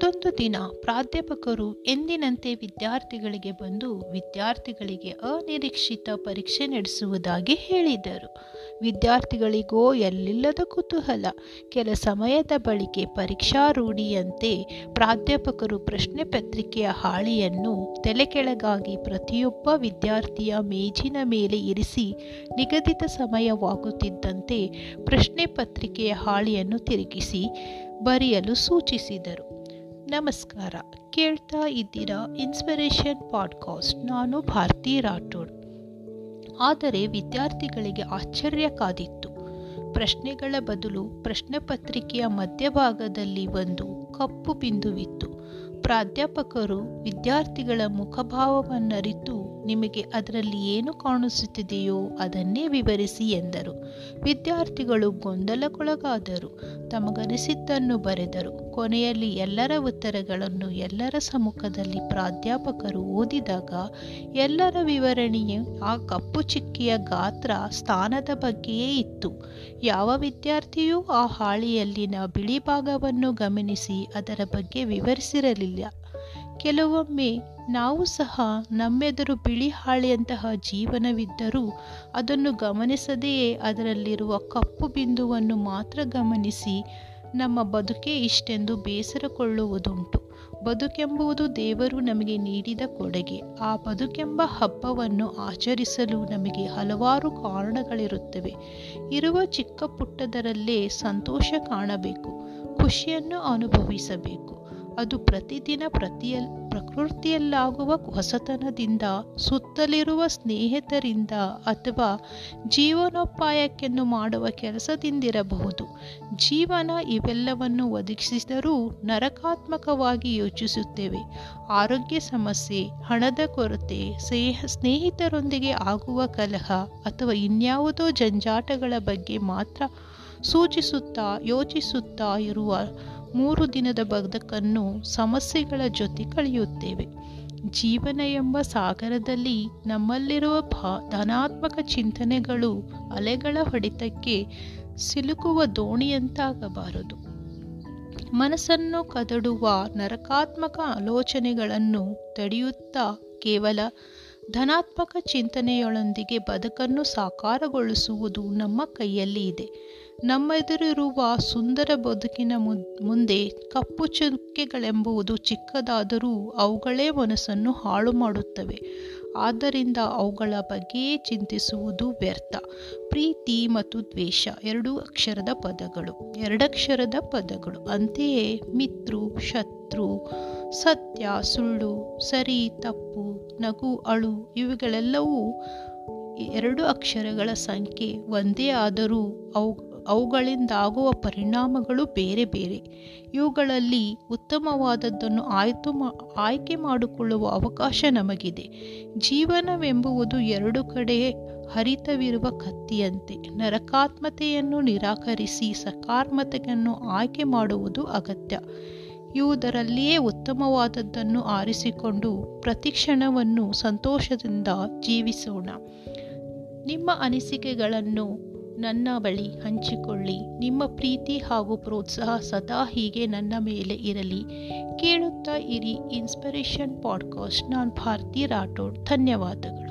ಅದೊಂದು ದಿನ ಪ್ರಾಧ್ಯಾಪಕರು ಎಂದಿನಂತೆ ವಿದ್ಯಾರ್ಥಿಗಳಿಗೆ ಬಂದು ವಿದ್ಯಾರ್ಥಿಗಳಿಗೆ ಅನಿರೀಕ್ಷಿತ ಪರೀಕ್ಷೆ ನಡೆಸುವುದಾಗಿ ಹೇಳಿದರು. ವಿದ್ಯಾರ್ಥಿಗಳಿಗೋ ಎಲ್ಲಿಲ್ಲದ ಕುತೂಹಲ. ಕೆಲ ಸಮಯದ ಬಳಿಕೆ ಪರೀಕ್ಷಾ ರೂಢಿಯಂತೆ ಪ್ರಾಧ್ಯಾಪಕರು ಪ್ರಶ್ನೆ ಪತ್ರಿಕೆಯ ಹಾಳೆಯನ್ನು ತಲೆಕೆಳಗಾಗಿ ಪ್ರತಿಯೊಬ್ಬ ವಿದ್ಯಾರ್ಥಿಯ ಮೇಜಿನ ಮೇಲೆ ಇರಿಸಿ ನಿಗದಿತ ಸಮಯವಾಗುತ್ತಿದ್ದಂತೆ ಪ್ರಶ್ನೆ ಪತ್ರಿಕೆಯ ಹಾಳಿಯನ್ನು ತಿರುಗಿಸಿ ಬರೆಯಲು ಸೂಚಿಸಿದರು. ನಮಸ್ಕಾರ. ಕೇಳ್ತಾ ಇದ್ದೀರಾ ಇನ್ಸ್ಪಿರೇಷನ್ ಪಾಡ್ಕಾಸ್ಟ್ ನಾನು ಭಾರತಿ ರಾಠೋಡ್. ಆದರೆ ವಿದ್ಯಾರ್ಥಿಗಳಿಗೆ ಆಶ್ಚರ್ಯ ಕಾದಿತ್ತು ಪ್ರಶ್ನೆಗಳ ಬದಲು ಪ್ರಶ್ನೆ ಪತ್ರಿಕೆಯ ಮಧ್ಯಭಾಗದಲ್ಲಿ ಒಂದು ಕಪ್ಪು ಬಿಂದುವಿತ್ತು. ಪ್ರಾಧ್ಯಾಪಕರು ವಿದ್ಯಾರ್ಥಿಗಳ ಮುಖಭಾವವನ್ನರಿತು ನಿಮಗೆ ಅದರಲ್ಲಿ ಏನು ಕಾಣಿಸುತ್ತಿದೆಯೋ ಅದನ್ನೇ ವಿವರಿಸಿ ಎಂದರು. ವಿದ್ಯಾರ್ಥಿಗಳು ಗೊಂದಲಕ್ಕೊಳಗಾದರು. ತಮಗನಿಸಿದ್ದನ್ನು ಬರೆದರು. ಕೊನೆಯಲ್ಲಿ ಎಲ್ಲರ ಉತ್ತರಗಳನ್ನು ಎಲ್ಲರ ಸಮ್ಮುಖದಲ್ಲಿ ಪ್ರಾಧ್ಯಾಪಕರು ಓದಿದಾಗ ಎಲ್ಲರ ವಿವರಣೆಯು ಆ ಕಪ್ಪು ಚಿಕ್ಕಿಯ ಗಾತ್ರ ಸ್ಥಾನದ ಬಗ್ಗೆಯೇ ಇತ್ತು. ಯಾವ ವಿದ್ಯಾರ್ಥಿಯೂ ಆ ಹಾಳಿಯಲ್ಲಿನ ಬಿಳಿ ಭಾಗವನ್ನು ಗಮನಿಸಿ ಅದರ ಬಗ್ಗೆ ವಿವರಿಸಿರಲಿಲ್ಲ. ಕೆಲವೊಮ್ಮೆ ನಾವು ಸಹ ನಮ್ಮೆದುರು ಬಿಳಿ ಹಾಳೆಯಂತಹ ಜೀವನವಿದ್ದರೂ ಅದನ್ನು ಗಮನಿಸದೆಯೇ ಅದರಲ್ಲಿರುವ ಕಪ್ಪು ಬಿಂದುವನ್ನು ಮಾತ್ರ ಗಮನಿಸಿ ನಮ್ಮ ಬದುಕೇ ಇಷ್ಟೆಂದು ಬೇಸರಕೊಳ್ಳುವುದುಂಟು. ಬದುಕೆಂಬುದು ದೇವರು ನಮಗೆ ನೀಡಿದ ಕೊಡುಗೆ. ಆ ಬದುಕೆಂಬ ಹಬ್ಬವನ್ನು ಆಚರಿಸಲು ನಮಗೆ ಹಲವಾರು ಕಾರಣಗಳಿರುತ್ತವೆ. ಇರುವ ಚಿಕ್ಕ ಪುಟ್ಟದರಲ್ಲೇ ಸಂತೋಷ ಕಾಣಬೇಕು, ಖುಷಿಯನ್ನು ಅನುಭವಿಸಬೇಕು. ಅದು ಪ್ರತಿದಿನ ಪ್ರತಿಯಲ್, ಪ್ರಕೃತಿಯಲ್ಲಾಗುವ ಹೊಸತನದಿಂದ, ಸುತ್ತಲಿರುವ ಸ್ನೇಹಿತರಿಂದ ಅಥವಾ ಜೀವನೋಪಾಯಕ್ಕೆಂದು ಮಾಡುವ ಕೆಲಸದಿಂದಿರಬಹುದು. ಜೀವನ ಇವೆಲ್ಲವನ್ನು ಒದಗಿಸಿದರೂ ನರಕಾತ್ಮಕವಾಗಿ ಯೋಚಿಸುತ್ತೇವೆ. ಆರೋಗ್ಯ ಸಮಸ್ಯೆ, ಹಣದ ಕೊರತೆ ಸ್ನೇಹ ಸ್ನೇಹಿತರೊಂದಿಗೆ ಆಗುವ ಕಲಹ ಅಥವಾ ಇನ್ಯಾವುದೋ ಜಂಜಾಟಗಳ ಬಗ್ಗೆ ಮಾತ್ರ ಸೂಚಿಸುತ್ತಾ ಯೋಚಿಸುತ್ತಾ ಇರುವ ಮೂರು ದಿನದ ಬದುಕನ್ನು ಸಮಸ್ಯೆಗಳ ಜೊತೆ ಕಳೆಯುತ್ತೇವೆ. ಜೀವನ ಎಂಬ ಸಾಗರದಲ್ಲಿ ನಮ್ಮಲ್ಲಿರುವ ಭಾ, ಧನಾತ್ಮಕ ಚಿಂತನೆಗಳು ಅಲೆಗಳ ಹೊಡೆತಕ್ಕೆ ಸಿಲುಕುವ ದೋಣಿಯಂತಾಗಬಾರದು. ಮನಸ್ಸನ್ನು ಕದಡುವ ನರಕಾತ್ಮಕ ಆಲೋಚನೆಗಳನ್ನು ತಡೆಯುತ್ತಾ ಕೇವಲ ಧನಾತ್ಮಕ ಚಿಂತನೆಯೊಳೊಂದಿಗೆ ಬದುಕನ್ನು ಸಾಕಾರಗೊಳಿಸುವುದು ನಮ್ಮ ಕೈಯಲ್ಲಿ ಇದೆ ನಮ್ಮೆದುರಿರುವ ಸುಂದರ ಬದುಕಿನ ಮುಂದೆ ಕಪ್ಪು ಚುಕ್ಕೆಗಳೆಂಬುದು ಚಿಕ್ಕದಾದರೂ ಅವುಗಳೇ ಮನಸ್ಸನ್ನು ಹಾಳು ಮಾಡುತ್ತವೆ. ಆದ್ದರಿಂದ ಅವುಗಳ ಬಗ್ಗೆಯೇ ಚಿಂತಿಸುವುದು ವ್ಯರ್ಥ. ಪ್ರೀತಿ ಮತ್ತು ದ್ವೇಷ ಎರಡು ಅಕ್ಷರದ ಪದಗಳು. ಎರಡಕ್ಷರದ ಪದಗಳು. ಅಂತೆಯೇ ಮಿತ್ರು ಶತ್ರು, ಸತ್ಯ, ಸುಳ್ಳು, ಸರಿ, ತಪ್ಪು, ನಗು, ಅಳು ಇವುಗಳೆಲ್ಲವೂ ಎರಡು ಅಕ್ಷರಗಳ ಸಂಖ್ಯೆ. ಒಂದೇ ಆದರೂ ಅವು ಅವುಗಳಿಂದಾಗುವ ಪರಿಣಾಮಗಳು ಬೇರೆ ಬೇರೆ. ಇವುಗಳಲ್ಲಿ ಉತ್ತಮವಾದದ್ದನ್ನು ಆಯ್ತು ಆಯ್ಕೆ ಮಾಡಿಕೊಳ್ಳುವ ಅವಕಾಶ ನಮಗಿದೆ. ಜೀವನವೆಂಬುವುದು ಎರಡು ಕಡೆ ಹರಿತವಿರುವ ಕತ್ತಿಯಂತೆ. ನರಕಾತ್ಮತೆಯನ್ನು ನಿರಾಕರಿಸಿ ಸಕಾರ್ಮತೆಯನ್ನು ಆಯ್ಕೆ ಮಾಡುವುದು ಅಗತ್ಯ. ಇವುದರಲ್ಲಿಯೇ ಉತ್ತಮವಾದದ್ದನ್ನು ಆರಿಸಿಕೊಂಡು ಪ್ರತಿಕ್ಷಣವನ್ನು ಸಂತೋಷದಿಂದ ಜೀವಿಸೋಣ. ನಿಮ್ಮ ಅನಿಸಿಕೆಗಳನ್ನು ನನ್ನ ಬಳಿ ಹಂಚಿಕೊಳ್ಳಿ. ನಿಮ್ಮ ಪ್ರೀತಿ ಹಾಗೂ ಪ್ರೋತ್ಸಾಹ ಸದಾ ಹೀಗೆ ನನ್ನ ಮೇಲೆ ಇರಲಿ. ಕೇಳುತ್ತಾ ಇರಿ ಇನ್ಸ್ಪಿರೇಷನ್ ಪಾಡ್ಕಾಸ್ಟ್ ನಾನು ಭಾರತಿ ರಾಠೋಡ್. ಧನ್ಯವಾದಗಳು.